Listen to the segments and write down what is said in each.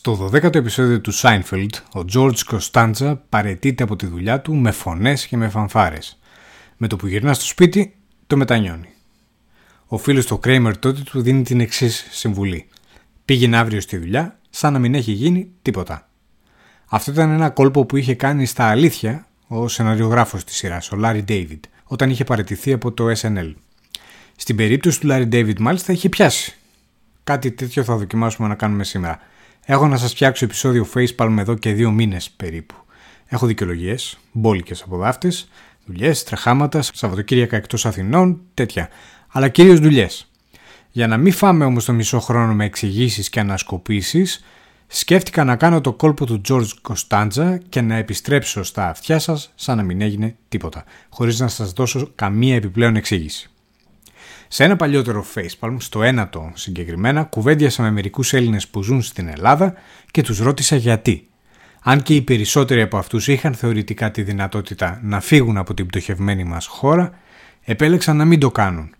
Στο 12ο επεισόδιο του Seinfeld, ο George Costanza παρετείται από τη δουλειά του με φωνές και με φανφάρες. Με το που γυρνά στο σπίτι, το μετανιώνει. Ο φίλος του Kramer τότε του δίνει την εξής συμβουλή. Πήγαινε αύριο στη δουλειά, σαν να μην έχει γίνει τίποτα. Αυτό ήταν ένα κόλπο που είχε κάνει στα αλήθεια ο σεναριογράφος της σειράς, ο Larry David, όταν είχε παραιτηθεί από το SNL. Στην περίπτωση του Larry David μάλιστα είχε πιάσει. Κάτι τέτοιο θα δοκιμάσουμε να κάνουμε σήμερα. Έχω να σας φτιάξω επεισόδιο Facepalm εδώ και δύο μήνες περίπου. Έχω δικαιολογίες, μπόλικες από δάφτε, δουλειές, τρεχάματα, Σαββατοκύριακα εκτός Αθηνών, τέτοια. Αλλά κυρίως δουλειές. Για να μην φάμε όμως το μισό χρόνο με εξηγήσεις και ανασκοπήσεις, σκέφτηκα να κάνω το κόλπο του George Costanza και να επιστρέψω στα αυτιά σας σαν να μην έγινε τίποτα, χωρίς να σας δώσω καμία επιπλέον εξήγηση. Σε ένα παλιότερο facepalm, στο ένατο συγκεκριμένα, κουβέντιασα με μερικούς Έλληνες που ζουν στην Ελλάδα και τους ρώτησα γιατί. Αν και οι περισσότεροι από αυτούς είχαν θεωρητικά τη δυνατότητα να φύγουν από την πτωχευμένη μας χώρα, επέλεξαν να μην το κάνουν.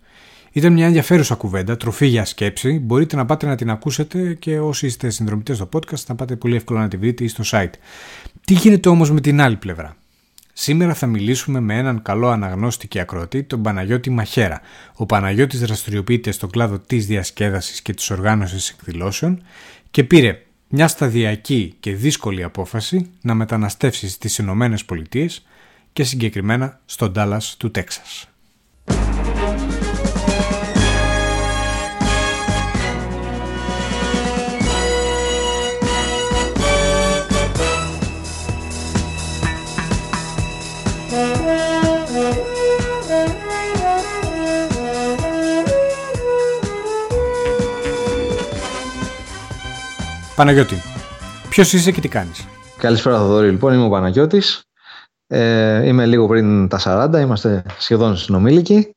Ήταν μια ενδιαφέρουσα κουβέντα, τροφή για σκέψη. Μπορείτε να πάτε να την ακούσετε και όσοι είστε συνδρομητές στο podcast, να πάτε πολύ εύκολα να τη βρείτε ή στο site. Τι γίνεται όμως με την άλλη πλευρά; Σήμερα θα μιλήσουμε με έναν καλό αναγνώστη και ακροατή, τον Παναγιώτη Μαχέρα. Ο Παναγιώτης δραστηριοποιείται στον κλάδο της διασκέδασης και της οργάνωσης εκδηλώσεων και πήρε μια σταδιακή και δύσκολη απόφαση να μεταναστεύσει στις Ηνωμένες Πολιτείες και συγκεκριμένα στον Τάλλας του Τέξας. Παναγιώτη, ποιος είσαι και τι κάνεις; Καλησπέρα, Θοδωρή. Λοιπόν, είμαι ο Παναγιώτης. Ε, είμαι λίγο πριν τα 40, είμαστε σχεδόν συνομήλικοι.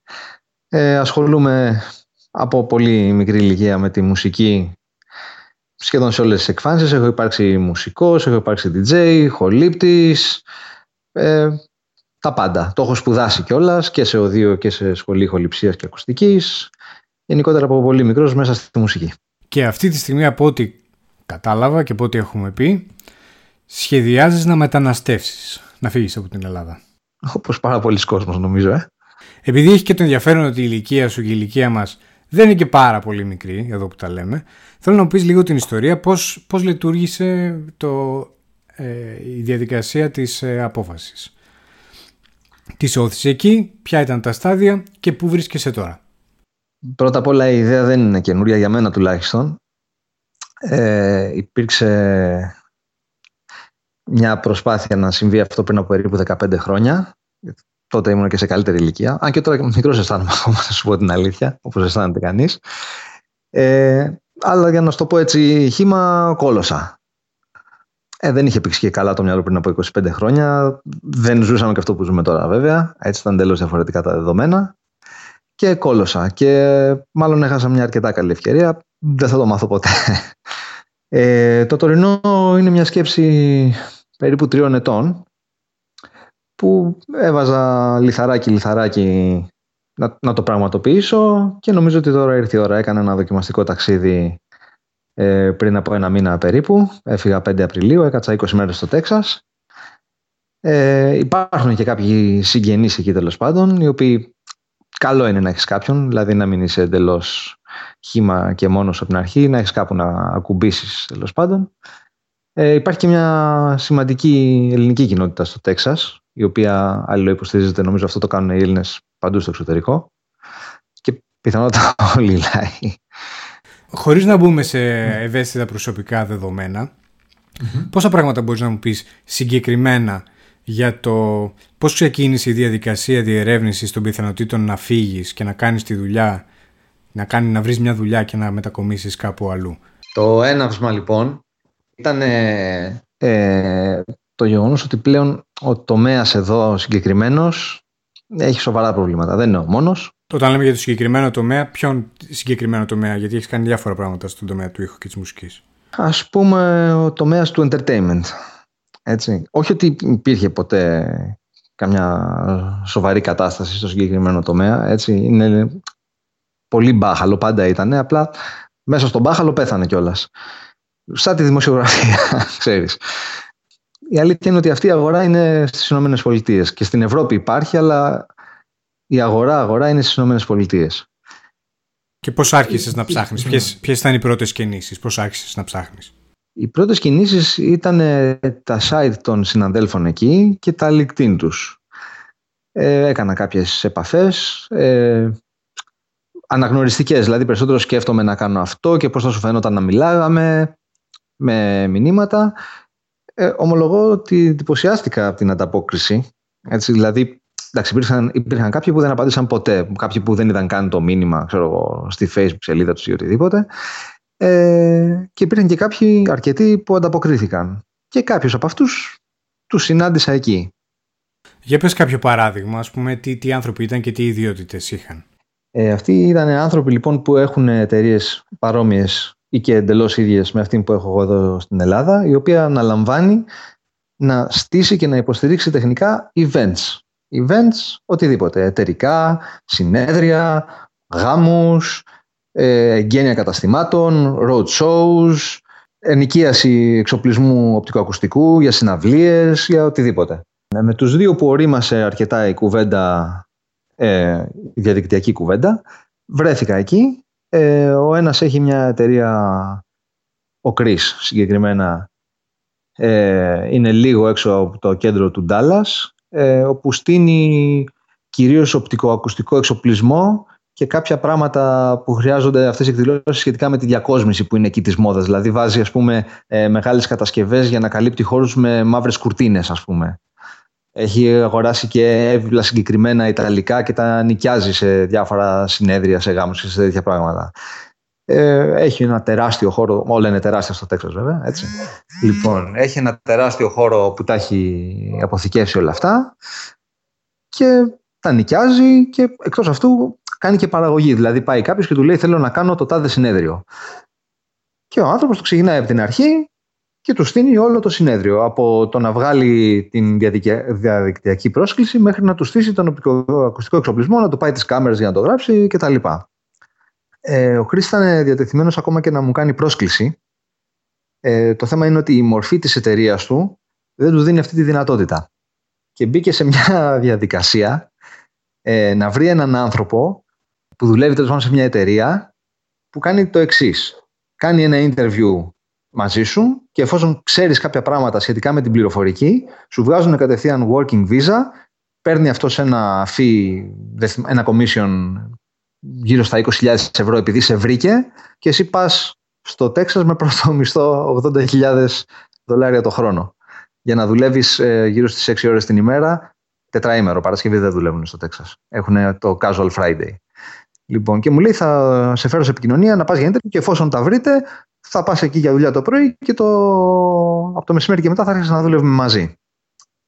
Ε, ασχολούμαι από πολύ μικρή ηλικία με τη μουσική σχεδόν σε όλες τις εκφάνσεις. Έχω υπάρξει μουσικός, έχω υπάρξει DJ, χολύπτης, ε, τα πάντα. Το έχω σπουδάσει κιόλας και σε οδείο και σε σχολή χοληψίας και ακουστικής. Γενικότερα από πολύ μικρός μέσα στη μουσική. Και αυτή τη στιγμή από ό,τι κατάλαβα και από ό,τι έχουμε πει, σχεδιάζεις να μεταναστεύσεις, να φύγεις από την Ελλάδα. Όπως πάρα πολλοί κόσμος νομίζω, ε. Επειδή έχει και το ενδιαφέρον ότι η ηλικία σου και η ηλικία μας δεν είναι και πάρα πολύ μικρή, εδώ που τα λέμε, θέλω να μου πεις λίγο την ιστορία, πώς, πώς λειτουργήσε το, ε, η διαδικασία της ε, απόφασης. Τι όθησε εκεί, ποια ήταν τα στάδια και πού βρίσκεσαι τώρα. Πρώτα απ' όλα η ιδέα δεν είναι καινούρια για μένα τουλάχιστον ε, υπήρξε μια προσπάθεια να συμβεί αυτό πριν από περίπου 15 χρόνια. Τότε ήμουν και σε καλύτερη ηλικία. Αν και τώρα μικρός αισθάνομαι ακόμα, να σου πω την αλήθεια, όπως αισθάνεται κανείς. Ε, αλλά για να σου το πω έτσι, χήμα κόλωσα. Ε, δεν είχε πήξει και καλά το μυαλό πριν από 25 χρόνια. Δεν ζούσαμε και αυτό που ζούμε τώρα βέβαια. Έτσι ήταν τέλος διαφορετικά τα δεδομένα. Και κόλωσα. Και μάλλον έχασα μια αρκετά καλή ευκαιρία. Δεν θα το μάθω ποτέ. Ε, το τωρινό είναι μια σκέψη περίπου τριών ετών που έβαζα λιθαράκι λιθαράκι να, να το πραγματοποιήσω και νομίζω ότι τώρα ήρθε η ώρα. Έκανα ένα δοκιμαστικό ταξίδι ε, πριν από ένα μήνα περίπου. Έφυγα 5 Απριλίου, έκατσα 20 μέρες στο Τέξας. Ε, υπάρχουν και κάποιοι συγγενείς εκεί τέλος πάντων, οι οποίοι καλό είναι να έχεις κάποιον, δηλαδή να μην είσαι εντελώς χήμα και μόνος από την αρχή, να έχεις κάπου να ακουμπήσεις τέλος πάντων. Ε, υπάρχει και μια σημαντική ελληνική κοινότητα στο Τέξας, η οποία αλληλοϊποστηρίζεται, νομίζω αυτό το κάνουν οι Έλληνες παντού στο εξωτερικό και πιθανότατα όλοι οι λαοί. Χωρίς να μπούμε σε ευαίσθητα προσωπικά δεδομένα, mm-hmm. πόσα πράγματα μπορείς να μου πεις συγκεκριμένα για το πώς ξεκίνησε η διαδικασία διερεύνησης των πιθανότητων να φύγεις και να κάνεις τη δουλειά να, κάνει, να βρεις μια δουλειά και να μετακομίσεις κάπου αλλού. Το έναυσμα λοιπόν ήταν ε, το γεγονός ότι πλέον ο τομέας εδώ συγκεκριμένος έχει σοβαρά προβλήματα. Δεν είναι ο μόνος. Όταν λέμε για το συγκεκριμένο τομέα, ποιον συγκεκριμένο τομέα, γιατί έχεις κάνει διάφορα πράγματα στον τομέα του ήχου και της μουσικής; Ας πούμε ο τομέας του entertainment. Έτσι. Όχι ότι υπήρχε ποτέ καμιά σοβαρή κατάσταση στο συγκεκριμένο τομέα. Έτσι. Είναι πολύ μπάχαλο, πάντα ήταν. Απλά μέσα στον μπάχαλο πέθανε κιόλας. Σαν τη δημοσιογραφία, ξέρεις. Η αλήθεια είναι ότι αυτή η αγορά είναι στις Ηνωμένες Πολιτείες και στην Ευρώπη υπάρχει, αλλά η αγορά-αγορά είναι στις Ηνωμένες Πολιτείες. Και πώς άρχισες να ψάχνεις, ποιες, ποιες ήταν οι πρώτες κινήσεις, πώς άρχισες να ψάχνεις; Οι πρώτες κινήσεις ήταν ε, τα site των συναδέλφων εκεί και τα LinkedIn τους. Ε, έκανα κάποιες επαφές, ε, αναγνωριστικές, δηλαδή περισσότερο σκέφτομαι να κάνω αυτό και πώς θα σου φαίνονταν να μιλάγαμε με μηνύματα. Ε, ομολογώ ότι εντυπωσιάστηκα από την ανταπόκριση. Έτσι, δηλαδή, εντάξει, υπήρχαν, υπήρχαν κάποιοι που δεν απάντησαν ποτέ, κάποιοι που δεν είδαν καν το μήνυμα ξέρω εγώ, στη facebook σελίδα τους ή οτιδήποτε. Ε, και υπήρχαν και κάποιοι αρκετοί που ανταποκρίθηκαν. Και κάποιους από αυτούς τους συνάντησα εκεί. Για πες κάποιο παράδειγμα, ας πούμε, τι, τι άνθρωποι ήταν και τι ιδιότητες είχαν. Ε, αυτοί ήταν άνθρωποι λοιπόν που έχουν εταιρείες παρόμοιες ή και εντελώς ίδιες με αυτή που έχω εγώ εδώ στην Ελλάδα, η οποία αναλαμβάνει να στήσει και να υποστηρίξει τεχνικά events. Events, οτιδήποτε. Εταιρικά, συνέδρια, γάμους, ε, εγγένεια καταστημάτων, road shows, ενοικίαση εξοπλισμού οπτικοακουστικού για συναυλίες, για οτιδήποτε. Ε, με τους δύο που ορίμασε αρκετά η κουβέντα, ε, η διαδικτυακή κουβέντα, βρέθηκα εκεί. Ε, ο ένας έχει μια εταιρεία, ο Κρίς συγκεκριμένα, ε, είναι λίγο έξω από το κέντρο του Ντάλλας, ε, όπου στείνει κυρίως οπτικοακουστικό εξοπλισμό και κάποια πράγματα που χρειάζονται αυτές οι εκδηλώσεις σχετικά με τη διακόσμηση που είναι εκεί της μόδας. Δηλαδή βάζει ας πούμε ε, μεγάλες κατασκευές για να καλύπτει χώρους με μαύρες κουρτίνες ας πούμε. Έχει αγοράσει και έβιβλα συγκεκριμένα ιταλικά και τα νοικιάζει σε διάφορα συνέδρια, σε γάμους και σε τέτοια πράγματα. Ε, έχει ένα τεράστιο χώρο, όλα είναι τεράστια στο Τέξας βέβαια, έτσι. Λοιπόν, έχει ένα τεράστιο χώρο που τα έχει αποθηκεύσει όλα αυτά και τα νοικιάζει και εκτός αυτού κάνει και παραγωγή. Δηλαδή πάει κάποιος και του λέει θέλω να κάνω το τάδε συνέδριο. Και ο άνθρωπος το ξεκινάει από την αρχή και του στείνει όλο το συνέδριο. Από το να βγάλει την διαδικτυακή πρόσκληση μέχρι να του στήσει τον ακουστικό εξοπλισμό, να του πάει τις κάμερες για να το γράψει κτλ. Ε, ο Χρήστος ήταν διατεθειμένος ακόμα και να μου κάνει πρόσκληση. Ε, το θέμα είναι ότι η μορφή της εταιρείας του δεν του δίνει αυτή τη δυνατότητα. Και μπήκε σε μια διαδικασία ε, να βρει έναν άνθρωπο που δουλεύει τέλος σε μια εταιρεία που κάνει το εξής. Κάνει ένα interview μαζί σου και εφόσον ξέρεις κάποια πράγματα σχετικά με την πληροφορική, σου βγάζουν κατευθείαν working visa, παίρνει αυτό ένα fee, ένα commission γύρω στα 20.000 ευρώ επειδή σε βρήκε και εσύ πας στο Τέξας με πρώτο μισθό 80.000 δολάρια το χρόνο για να δουλεύεις ε, γύρω στις 6 ώρες την ημέρα τετραήμερο. Παρασκευή δεν δουλεύουν στο Τέξας. Έχουν το casual Friday. Λοιπόν, και μου λέει θα σε φέρω σε επικοινωνία να πας για interview και εφόσον τα βρείτε θα πας εκεί για δουλειά το πρωί και το... από το μεσημέρι και μετά θα άρχισε να δουλεύουμε μαζί.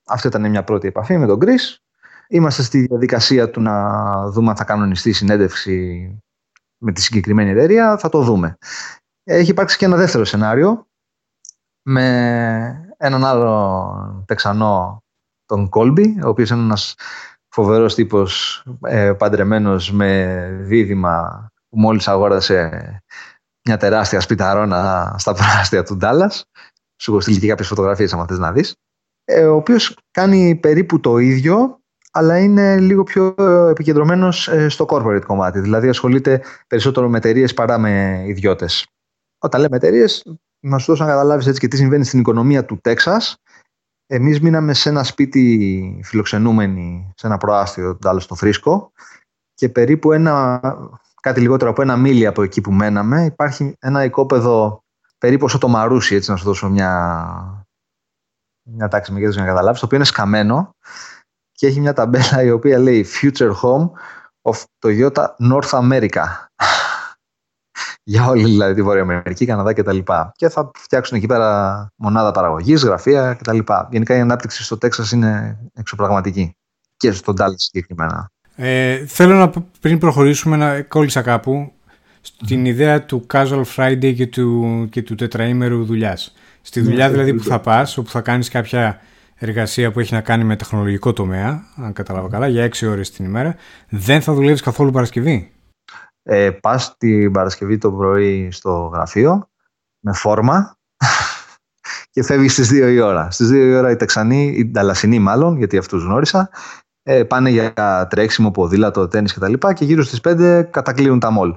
Αυτή ήταν μια πρώτη επαφή με τον Chris. Είμαστε στη διαδικασία του να δούμε αν θα κανονιστεί συνέντευξη με τη συγκεκριμένη εταιρεία. Θα το δούμε. Έχει υπάρξει και ένα δεύτερο σενάριο με έναν άλλο Τεξανό, τον Κόλμπι, ο οποίος είναι ένας φοβερός τύπος ε, παντρεμένος με δίδυμα που μόλις αγόρασε μια τεράστια σπιταρόνα στα προάστια του Ντάλλας. Σου έχω στείλει και κάποιες φωτογραφίες, αν θες να δεις. Ε, ο οποίος κάνει περίπου το ίδιο, αλλά είναι λίγο πιο επικεντρωμένος ε, στο corporate κομμάτι. Δηλαδή ασχολείται περισσότερο με εταιρείες παρά με ιδιώτες. Όταν λέμε εταιρείες, να σου δώσω να καταλάβεις έτσι και τι συμβαίνει στην οικονομία του Τέξας. Εμείς μείναμε σε ένα σπίτι φιλοξενούμενοι, σε ένα προάστιο του στο Φρίσκο και περίπου ένα κάτι λιγότερο από ένα μίλι από εκεί που μέναμε, υπάρχει ένα οικόπεδο περίπου όσο το Μαρούσι, έτσι να σου δώσω μια, μια τάξη μεγέθους για να καταλάβεις, το οποίο είναι σκαμμένο και έχει μια ταμπέλα η οποία λέει Future Home of Toyota North America. Για όλη δηλαδή τη Βόρεια Αμερική, Καναδά κτλ. Και, και θα φτιάξουν εκεί πέρα μονάδα παραγωγής, γραφεία κτλ. Γενικά η ανάπτυξη στο Τέξας είναι εξωπραγματική και στον Τάλλη συγκεκριμένα. Ε, θέλω να πριν προχωρήσουμε να κόλλησα κάπου στην ιδέα του casual Friday και του, και του τετραήμερου δουλειάς. Στη ναι, δουλειά δηλαδή που θα πας, όπου θα κάνεις κάποια εργασία που έχει να κάνει με τεχνολογικό τομέα, αν καταλάβω καλά, για 6 ώρες την ημέρα, δεν θα δουλεύεις καθόλου Παρασκευή; Ε, πας την Παρασκευή το πρωί στο γραφείο, με φόρμα, και φεύγεις στις 2 η ώρα. Στις 2 η ώρα οι Τεξανοί, οι Νταλασινοί μάλλον, γιατί αυτούς γνώρισα, ε, πάνε για τρέξιμο, ποδήλατο, τέννις κτλ. Και, και γύρω στις 5 κατακλείουν τα μόλ.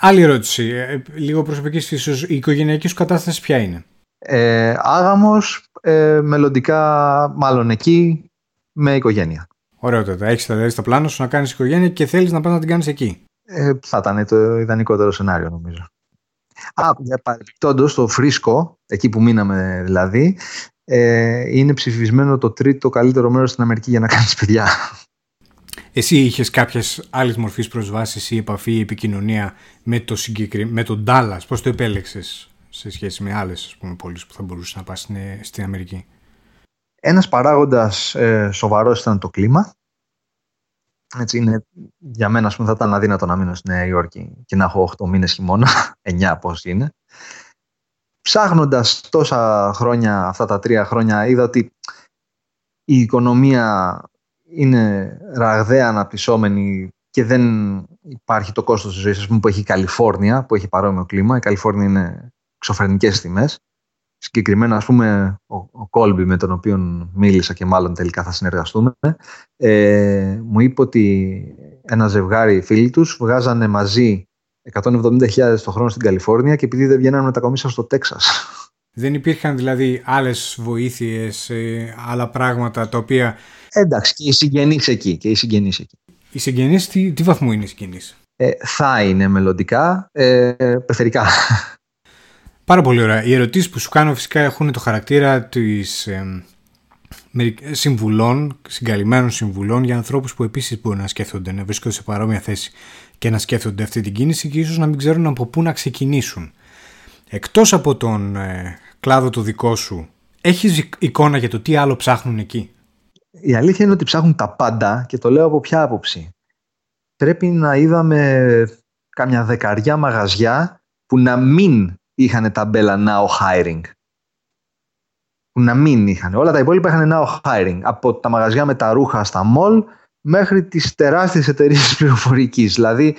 Άλλη ερώτηση, ε, λίγο προσωπική φύσεως, η οικογενειακή σου κατάσταση ποια είναι; Ε, άγαμος, ε, μελλοντικά μάλλον εκεί, με οικογένεια. Ωραιότατα. Έχεις δηλαδή στο πλάνο σου να κάνεις οικογένεια και θέλεις να πας να την κάνεις εκεί. Ε, θα ήταν το ιδανικότερο σενάριο, νομίζω. Α, παρεμπιπτόντως, το Φρίσκο, εκεί που μείναμε δηλαδή, ε, είναι ψηφισμένο το τρίτο καλύτερο μέρος στην Αμερική για να κάνεις παιδιά. Εσύ είχες κάποιες άλλες μορφή προσβάσει ή επαφή ή επικοινωνία με, το συγκεκρι... με τον Ντάλλα. Πώς το επέλεξες σε σχέση με άλλες πόλεις που θα μπορούσες να πας στην, στην Αμερική; Ένας παράγοντας ε, σοβαρός ήταν το κλίμα. Έτσι είναι, για μένα πούμε, θα ήταν αδύνατο να μείνω στη Νέα Υόρκη και να έχω 8 μήνες χειμώνα, 9 πώς είναι. Ψάχνοντας τόσα χρόνια, αυτά τα τρία χρόνια, είδα ότι η οικονομία είναι ραγδαία αναπτυσσόμενη και δεν υπάρχει το κόστος της ζωής πούμε, που έχει η Καλιφόρνια, που έχει παρόμοιο κλίμα. Η Καλιφόρνια είναι ξοφρενικές τιμές συγκεκριμένα ας πούμε ο, ο Κόλμπι με τον οποίο μίλησα και μάλλον τελικά θα συνεργαστούμε ε, μου είπε ότι ένα ζευγάρι φίλοι τους βγάζανε μαζί 170.000 το χρόνο στην Καλιφόρνια και επειδή δεν βγαίνανε μετακομίσαν στο Τέξας. Δεν υπήρχαν δηλαδή άλλες βοήθειες, ε, άλλα πράγματα τα οποία... Εντάξει και οι συγγενείς εκεί. Και οι συγγενείς εκεί. Οι συγγενείς τι, τι βαθμού είναι οι συγγενείς; Ε, θα είναι μελλοντικά, ε, πεθερικά. Πάρα πολύ ωραία. Οι ερωτήσεις που σου κάνω φυσικά έχουν το χαρακτήρα της ε, συμβουλών, συγκαλυμμένων συμβουλών για ανθρώπους που επίσης μπορούν να σκέφτονται, να βρίσκονται σε παρόμοια θέση και να σκέφτονται αυτή την κίνηση και ίσως να μην ξέρουν από πού να ξεκινήσουν. Εκτός από τον ε, κλάδο το δικό σου, έχεις εικόνα για το τι άλλο ψάχνουν εκεί; Η αλήθεια είναι ότι ψάχνουν τα πάντα και το λέω από ποια άποψη. Πρέπει να είδαμε κάμια δεκαριά μαγαζιά που να μην είχαν ταμπέλα now hiring. Που να μην είχαν. Όλα τα υπόλοιπα είχαν now hiring. Από τα μαγαζιά με τα ρούχα στα mall μέχρι τις τεράστιες εταιρείες πληροφορικής. Δηλαδή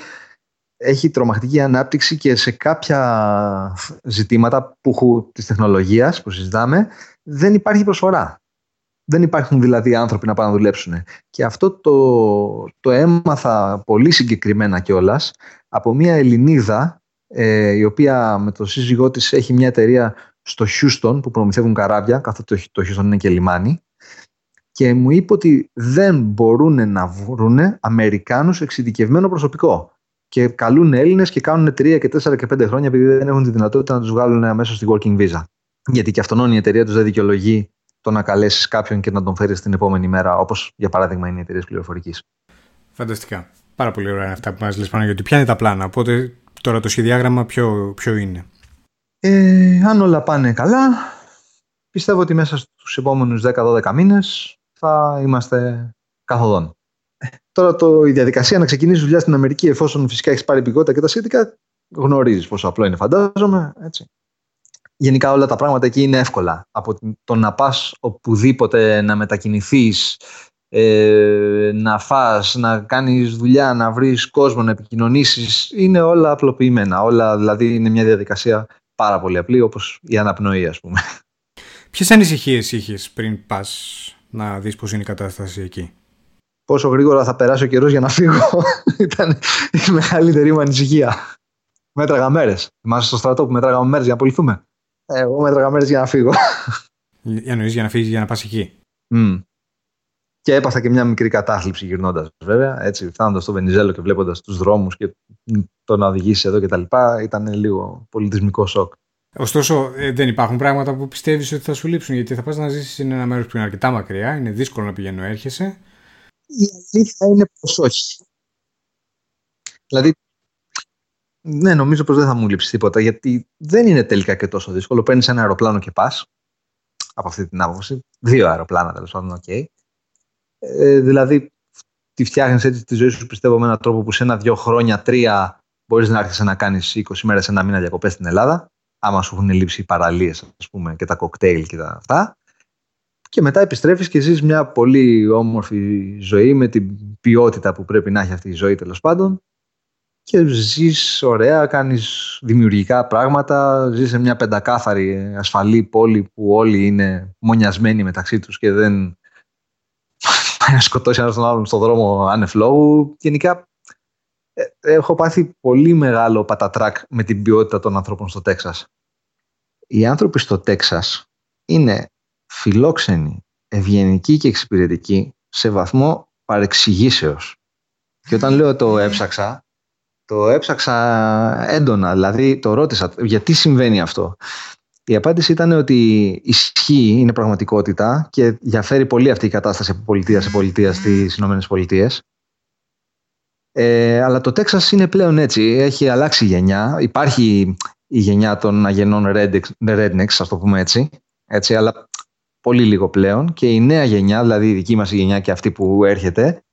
έχει τρομακτική ανάπτυξη και σε κάποια ζητήματα που έχουν της τεχνολογίας που συζητάμε δεν υπάρχει προσφορά. Δεν υπάρχουν δηλαδή άνθρωποι να πάνε να δουλέψουν. Και αυτό το, το έμαθα πολύ συγκεκριμένα κιόλας από μια Ελληνίδα ε, η οποία με το σύζυγό της έχει μια εταιρεία στο Houston που προμηθεύουν καράβια, καθότι το Houston είναι και λιμάνι, και μου είπε ότι δεν μπορούν να βρουν Αμερικάνους εξειδικευμένο προσωπικό. Και καλούν Έλληνες και κάνουν 3 και 4 και 5 χρόνια επειδή δεν έχουν τη δυνατότητα να τους βγάλουν αμέσως στη working visa. Γιατί και αυτόν η εταιρεία τους δεν δικαιολογεί το να καλέσεις κάποιον και να τον φέρεις την επόμενη μέρα, όπως για παράδειγμα είναι οι εταιρείες πληροφορικής. Φανταστικά. Πάρα πολύ ωραία αυτά που μας λες πάνω γιατί ποια είναι τα πλάνα; Οπότε Τώρα το σχεδιάγραμμα ποιο, ποιο είναι; Ε, αν όλα πάνε καλά, πιστεύω ότι μέσα στους επόμενους 10-12 μήνες θα είμαστε καθοδόν. Ε, τώρα το, η διαδικασία να ξεκινήσεις δουλειά στην Αμερική εφόσον φυσικά έχεις πάρει επικότητα και τα σχετικά γνωρίζεις πόσο απλό είναι φαντάζομαι. Έτσι. Γενικά όλα τα πράγματα εκεί είναι εύκολα. Από το να πας οπουδήποτε να μετακινηθείς ε, να φας, να κάνεις δουλειά, να βρεις κόσμο, να επικοινωνήσεις, είναι όλα απλοποιημένα. Όλα δηλαδή είναι μια διαδικασία πάρα πολύ απλή όπως η αναπνοή ας πούμε. Ποιες ανησυχίες είχες πριν πας να δεις πώς είναι η κατάσταση εκεί; Πόσο γρήγορα θα περάσει ο καιρός για να φύγω ήταν η μεγαλύτερη μου ανησυχία. Μέτραγα μέρες. Είμαστε στο στρατό που μέτραγαμε μέρες για να απολυθούμε. Ε, εγώ μέτραγα μέρες για να φύγω. Για για να φύγεις για να πας εκεί; Mm. Και έπαθα και μια μικρή κατάθλιψη γυρνώντας, βέβαια. Έτσι, φτάνοντας στο Βενιζέλο και βλέποντας τους δρόμους και το να οδηγήσει εδώ κτλ. Ήταν λίγο πολιτισμικό σοκ. Ωστόσο, ε, δεν υπάρχουν πράγματα που πιστεύεις ότι θα σου λείψουν, γιατί θα πας να ζήσεις σε ένα μέρος που είναι αρκετά μακριά, είναι δύσκολο να πηγαινοέρχεσαι. Η αλήθεια είναι πως όχι. Δηλαδή, ναι, νομίζω πως δεν θα μου λείψει τίποτα, γιατί δεν είναι τελικά και τόσο δύσκολο. Παίρνεις ένα αεροπλάνο και πας. Από αυτή την άποψη. Δύο αεροπλάνα τέλος πάντων, οκ. Okay. Ε, δηλαδή, τη φτιάχνεις έτσι τη ζωή σου, πιστεύω, με έναν τρόπο που σε ένα-δύο χρόνια, τρία, μπορείς να έρθεις να κάνεις 20 μέρες, ένα μήνα διακοπές στην Ελλάδα. Άμα σου έχουν λείψει οι παραλίες, ας πούμε, και τα κοκτέιλ και τα αυτά. Και μετά επιστρέφεις και ζεις μια πολύ όμορφη ζωή με την ποιότητα που πρέπει να έχει αυτή η ζωή, τέλος πάντων. και ζεις ωραία, κάνεις δημιουργικά πράγματα, ζεις σε μια πεντακάθαρη ασφαλή πόλη που όλοι είναι μονιασμένοι μεταξύ τους και δεν πάει να σκοτώσει ένας τον άλλον στον δρόμο ανεφλόγου. Γενικά ε, έχω πάθει πολύ μεγάλο πατατράκ με την ποιότητα των ανθρώπων στο Τέξας. Οι άνθρωποι στο Τέξας είναι φιλόξενοι, ευγενικοί και εξυπηρετικοί σε βαθμό παρεξηγήσεως. Και όταν λέω το έψαξα, το έψαξα έντονα, δηλαδή το ρώτησα γιατί συμβαίνει αυτό; Η απάντηση ήταν ότι ισχύει, είναι πραγματικότητα και διαφέρει πολύ αυτή η κατάσταση από πολιτεία σε πολιτεία στις ΗΠΑ. Ε, αλλά το Τέξας είναι πλέον έτσι, έχει αλλάξει η γενιά. Υπάρχει η γενιά των αγενών rednecks, ας το πούμε έτσι, έτσι αλλά πολύ λίγο πλέον. Και η νέα γενιά, δηλαδή η δική μας γενιά και αυτή που έρχεται,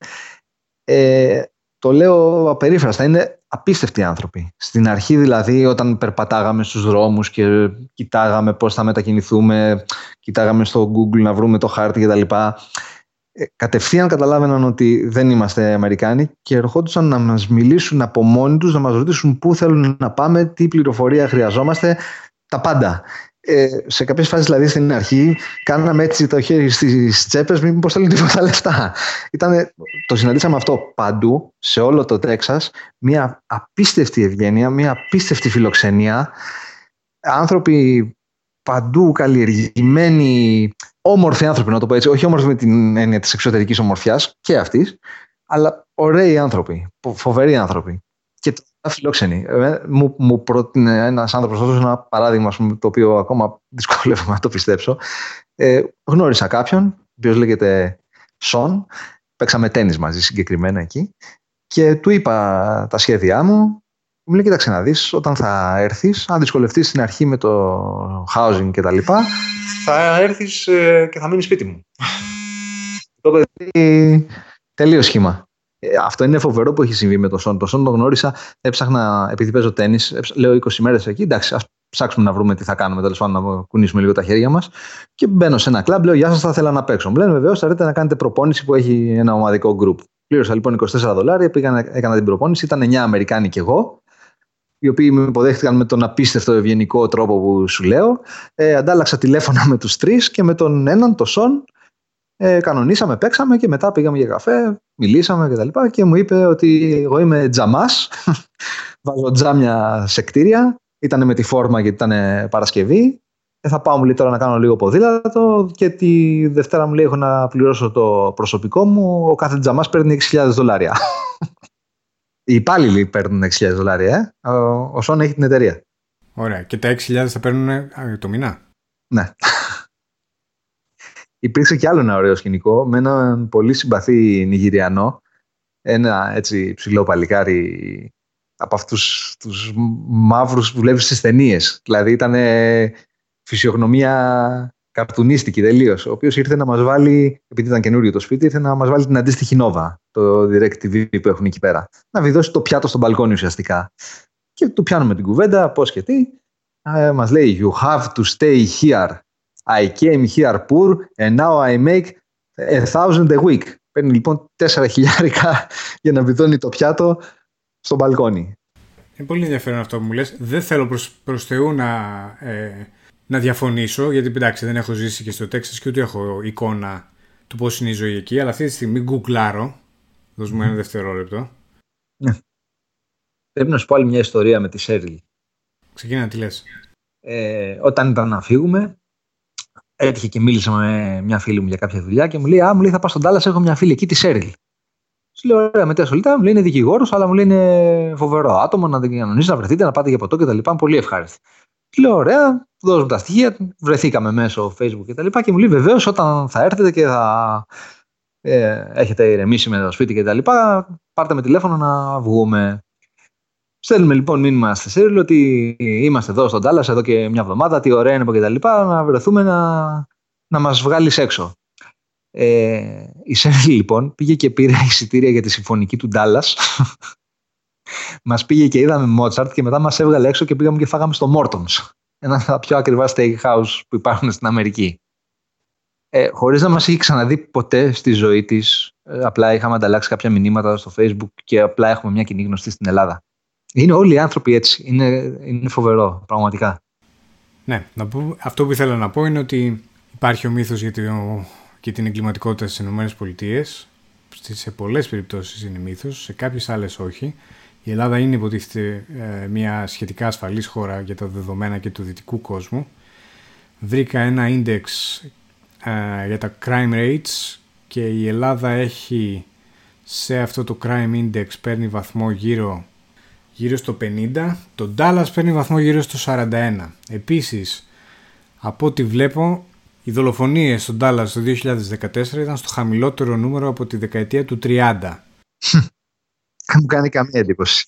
ε, το λέω απερίφραστα, είναι απίστευτοι άνθρωποι. Στην αρχή δηλαδή όταν περπατάγαμε στους δρόμους και κοιτάγαμε πώς θα μετακινηθούμε, κοιτάγαμε στο Google να βρούμε το χάρτη κτλ. Ε, κατευθείαν καταλάβαιναν ότι δεν είμαστε Αμερικάνοι και ερχόντουσαν να μας μιλήσουν από μόνοι τους, να μας ρωτήσουν πού θέλουν να πάμε, τι πληροφορία χρειαζόμαστε, τα πάντα ε, σε κάποιες φάσεις, δηλαδή στην αρχή, κάναμε έτσι το χέρι στις τσέπες, μήπως θέλουν τίποτα λεφτά. Ήτανε, το συναντήσαμε αυτό παντού, σε όλο το Τέξας. Μια απίστευτη ευγένεια, μια απίστευτη φιλοξενία. Άνθρωποι παντού καλλιεργημένοι, όμορφοι άνθρωποι, να το πω έτσι. Όχι όμορφοι με την έννοια της εξωτερικής ομορφιάς και αυτής, αλλά ωραίοι άνθρωποι, φοβεροί άνθρωποι. Και φιλόξενοι. Ε, μου, μου πρότεινε ένας άνθρωπος, θα δώσω ένα παράδειγμα το οποίο ακόμα δυσκολεύομαι να το πιστέψω. Ε, γνώρισα κάποιον, ο οποίος λέγεται Σον. Παίξαμε τέννη μαζί συγκεκριμένα εκεί. Και του είπα τα σχέδιά μου. Μου λέει: Κοίταξε να δεις, όταν θα έρθεις, αν δυσκολευτείς στην αρχή με το housing κτλ., θα έρθεις ε, και θα μείνεις σπίτι μου. το παιδί τελείως σχήμα. Ε, αυτό είναι φοβερό που έχει συμβεί με τον Σον. Το Σον τον γνώρισα, έψαχνα, επειδή παίζω τέννη, λέω 20 μέρες εκεί. Εντάξει, ας ψάξουμε να βρούμε τι θα κάνουμε, τέλος πάντων να κουνήσουμε λίγο τα χέρια μας. Και μπαίνω σε ένα κλαμπ, λέω Γεια σας, θα ήθελα να παίξω. Μου λένε βεβαίως, θα να κάνετε προπόνηση που έχει ένα ομαδικό γκρουπ. Πλήρωσα λοιπόν 24 δολάρια, πήγα, έκανα την προπόνηση. Ήταν 9 Αμερικάνοι και εγώ, οι οποίοι με υποδέχτηκαν με τον απίστευτο ευγενικό τρόπο που σου λέω. Ε, αντάλλαξα τηλέφωνα με τους τρεις και με τον έναν, τον Σον, ε, κανονίσαμε, παίξαμε και μετά πήγαμε για καφέ, μιλήσαμε και τα λοιπά και μου είπε ότι εγώ είμαι τζαμάς, βάζω τζάμια σε κτίρια, ήταν με τη φόρμα γιατί ήταν Παρασκευή, ε, θα πάω μου λέει τώρα να κάνω λίγο ποδήλατο και τη Δευτέρα μου λέει έχω να πληρώσω το προσωπικό μου, ο κάθε τζαμάς παίρνει 6.000 δολάρια. Οι υπάλληλοι παίρνουν 6.000 δολάρια, ε. ο, ο Σόν έχει την εταιρεία. Ωραία. Και τα 6.000 θα παίρνουν το μήνα; Ναι υπήρξε κι άλλο ένα ωραίο σκηνικό με έναν πολύ συμπαθή Νιγηριανό, ένα έτσι ψηλό παλικάρι από αυτούς τους μαύρους που βλέπεις στις ταινίες. Δηλαδή ήταν φυσιογνωμία καρτουνίστικη τελείως. Ο οποίος ήρθε να μας βάλει, επειδή ήταν καινούριο το σπίτι, ήρθε να μας βάλει την αντίστοιχη Nova, το Direct TV που έχουν εκεί πέρα. Να βιδώσει το πιάτο στο μπαλκόνι ουσιαστικά. Και του πιάνουμε την κουβέντα, πώς και τι. Ε, μας λέει, You have to stay here. I came here poor and now I make a thousand a week. Παίρνει λοιπόν τέσσερα χιλιάρικα για να βιδώνει το πιάτο στο μπαλκόνι. Είναι πολύ ενδιαφέρον αυτό που μου λες. Δεν θέλω προς, προς Θεού να, ε, να διαφωνήσω, γιατί εντάξει δεν έχω ζήσει και στο Τέξας και ούτε έχω εικόνα του πώς είναι η ζωή εκεί, αλλά αυτή τη στιγμή γκουγκλάρω. Δώσ' μου ένα δευτερόλεπτο. Ναι. Πρέπει να σου πω άλλη μια ιστορία με τη Σέριλ. Ξεκινά, τι λες. Ε, όταν ήταν να φύγουμε, έτυχε και μίλησα με μια φίλη μου για κάποια δουλειά και μου λέει: Α, μου λέει, θα πάω στον Τάλλας, έχω μια φίλη εκεί, της Σέριλ. Σου λέω: Ωραία, με ασχολείται, μου λέει: Είναι δικηγόρος, αλλά μου λέει: Είναι φοβερό άτομο να την κοινωνήσει, να βρεθείτε, να πάτε για ποτό κτλ. Πολύ ευχάριστη. Του λέω: Ωραία, του δώσουμε τα στοιχεία, βρεθήκαμε μέσω Facebook κτλ. Και, και μου λέει: Βεβαίως, όταν θα έρθετε και θα ε, έχετε ηρεμήσει με το σπίτι κτλ., πάρτε με τηλέφωνο να βγούμε. Στέλνουμε λοιπόν μήνυμα στη Σέριλ ότι είμαστε εδώ στον Τάλλας εδώ και μια εβδομάδα, τι ωραία είναι και τα λοιπά, να βρεθούμε να, να μας βγάλεις έξω. Ε, η Σέριλ λοιπόν πήγε και πήρε εισιτήρια για τη συμφωνική του Ντάλλα. μας πήγε και είδαμε Μότσαρτ και μετά μας έβγαλε έξω και πήγαμε και φάγαμε στο Μόρτον. Ένα από τα πιο ακριβά steakhouse που υπάρχουν στην Αμερική. Ε, Χωρίς να μας έχει ξαναδεί ποτέ στη ζωή της, ε, απλά είχαμε ανταλλάξει κάποια μηνύματα στο Facebook και απλά έχουμε μια κοινή γνωστή στην Ελλάδα. Είναι όλοι οι άνθρωποι έτσι. Είναι, είναι φοβερό, πραγματικά. Ναι, να πω, αυτό που ήθελα να πω είναι ότι υπάρχει ο μύθος για, το, για την εγκληματικότητα στις ΗΠΑ. Σε πολλές περιπτώσεις είναι μύθος, σε κάποιες άλλες όχι. Η Ελλάδα είναι υποτίθεται ε, μια σχετικά ασφαλής χώρα για τα δεδομένα και του δυτικού κόσμου. Βρήκα ένα index ε, για τα crime rates και η Ελλάδα έχει σε αυτό το crime index παίρνει βαθμό γύρω, γύρω στο 50, το Dallas παίρνει βαθμό γύρω στο 41. Επίσης, από ό,τι βλέπω, οι δολοφονίες στο Dallas το 2014 ήταν στο χαμηλότερο νούμερο από τη δεκαετία του 30. Μου κάνει καμία εντύπωση.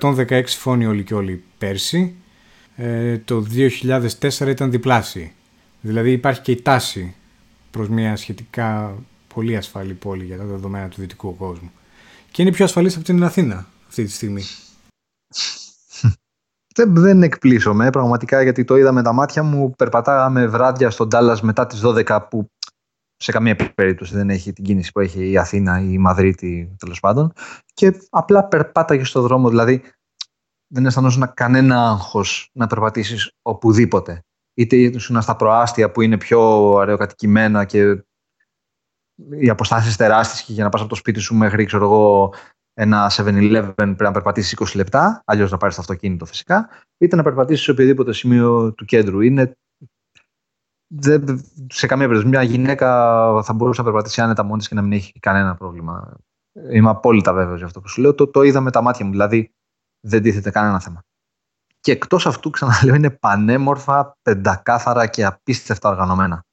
116 φόνοι όλοι και όλοι πέρσι. Ε, το 2004 ήταν διπλάσιοι. Δηλαδή υπάρχει και η τάση προς μια σχετικά πολύ ασφαλή πόλη για τα δεδομένα του δυτικού κόσμου. Και είναι πιο ασφαλής από την Αθήνα αυτή τη στιγμή. Δεν, δεν εκπλήσωμαι πραγματικά γιατί το είδα με τα μάτια μου. Περπατάγαμε βράδια στον Τάλλας μετά τις 12 που σε καμία περίπτωση δεν έχει την κίνηση που έχει η Αθήνα ή η Μαδρίτη τέλος πάντων. Και απλά περπάταγε στον δρόμο. Δηλαδή δεν αισθανόσουν κανένα άγχος να περπατήσεις οπουδήποτε. Είτε ήσουν στα προάστια που είναι πιο αραιοκατοικημένα και οι αποστάσεις τεράστιες και για να πας από το σπίτι σου μέχρι ξέρω εγώ, ένα 7-Eleven πρέπει να περπατήσεις 20 λεπτά, αλλιώς να πάρεις το αυτοκίνητο φυσικά, είτε να περπατήσεις σε οποιοδήποτε σημείο του κέντρου. Είναι δεν, σε καμία περίπτωση. Μια γυναίκα θα μπορούσε να περπατήσει άνετα μόνη και να μην έχει κανένα πρόβλημα. Είμαι απόλυτα βέβαιος για αυτό που σου λέω. Το, το είδα με τα μάτια μου. Δηλαδή δεν τίθεται κανένα θέμα. Και εκτός αυτού, ξαναλέω, είναι πανέμορφα, πεντακάθαρα και απίστευτα οργανωμένα.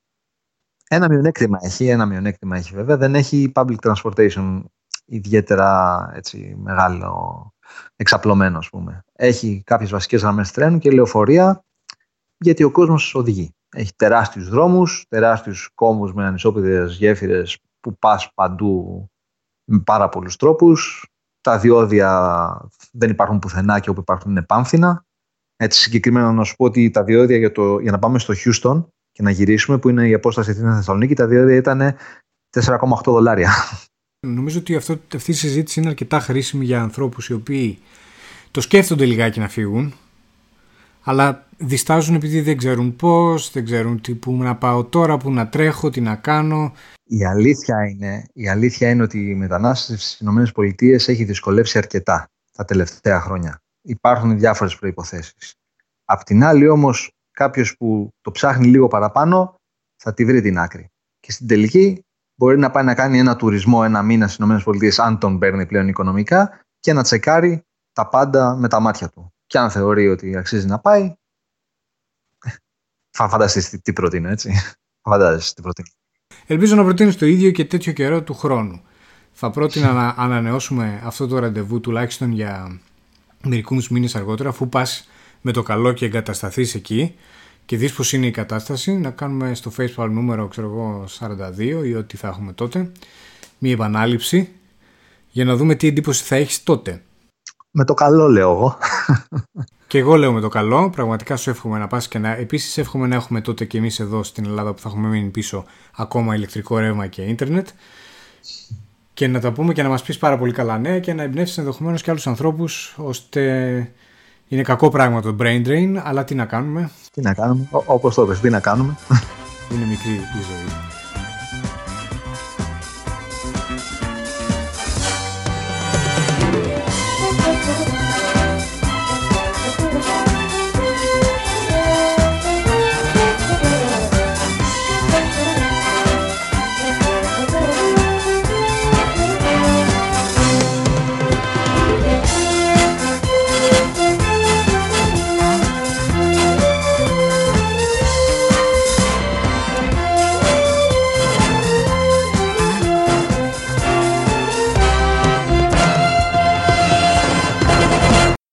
Ένα μειονέκτημα έχει, ένα μειονέκτημα έχει βέβαια. Δεν έχει public transportation ιδιαίτερα έτσι, μεγάλο, εξαπλωμένο, ας πούμε. Έχει κάποιες βασικές γραμμές τρένου και λεωφορεία, γιατί ο κόσμος οδηγεί. Έχει τεράστιους δρόμους, τεράστιους κόμμους με ανισόπιδες γέφυρες που πας παντού με πάρα πολλούς τρόπους. Τα διόδια δεν υπάρχουν πουθενά και όπου υπάρχουν είναι πάμφθηνα. Έτσι συγκεκριμένα να σου πω ότι τα διόδια για, το, για να πάμε στο Houston και να γυρίσουμε, που είναι η απόσταση Αθήνα Θεσσαλονίκη, τα διόδια ήταν 4,8 δολάρια. Νομίζω ότι αυτό, αυτή η συζήτηση είναι αρκετά χρήσιμη για ανθρώπους οι οποίοι το σκέφτονται λιγάκι να φύγουν, αλλά διστάζουν επειδή δεν ξέρουν πώς, δεν ξέρουν τι που να πάω τώρα, που να τρέχω, τι να κάνω. Η αλήθεια είναι, η αλήθεια είναι ότι η μετανάστευση στις ΗΠΑ έχει δυσκολεύσει αρκετά τα τελευταία χρόνια. Υπάρχουν διάφορες προϋποθέσεις. Απ' την άλλη όμως κάποιος που το ψάχνει λίγο παραπάνω θα τη βρει την άκρη. Και στην τελική μπορεί να πάει να κάνει ένα τουρισμό ένα μήνα στις ΗΠΑ, αν τον παίρνει πλέον οικονομικά, και να τσεκάρει τα πάντα με τα μάτια του. Και αν θεωρεί ότι αξίζει να πάει, θα φανταστείς τι προτείνω, έτσι. Θα φαντάζεσαι τι προτείνω. Ελπίζω να προτείνεις το ίδιο και τέτοιο καιρό του χρόνου. Θα πρότεινα να ανανεώσουμε αυτό το ραντεβού τουλάχιστον για μερικούς μήνες αργότερα, αφού πας με το καλό και εγκατασταθείς εκεί και δεις πως είναι η κατάσταση, να κάνουμε στο Facebook νούμερο ξέρω εγώ, 42 ή ό,τι θα έχουμε τότε, μία επανάληψη για να δούμε τι εντύπωση θα έχεις τότε. Με το καλό λέω εγώ. Και εγώ λέω με το καλό, πραγματικά σου εύχομαι να πας και να... Επίσης εύχομαι να έχουμε τότε και εμείς εδώ στην Ελλάδα που θα έχουμε μείνει πίσω ακόμα ηλεκτρικό ρεύμα και ίντερνετ και να τα πούμε και να μας πεις πάρα πολύ καλά νέα και να εμπνεύσεις ενδεχομένως και άλλους ανθρώπους ώστε είναι κακό πράγμα το brain drain, αλλά τι να κάνουμε; Τι να κάνουμε, όπως το πες, τι να κάνουμε. Είναι μικρή η ζωή.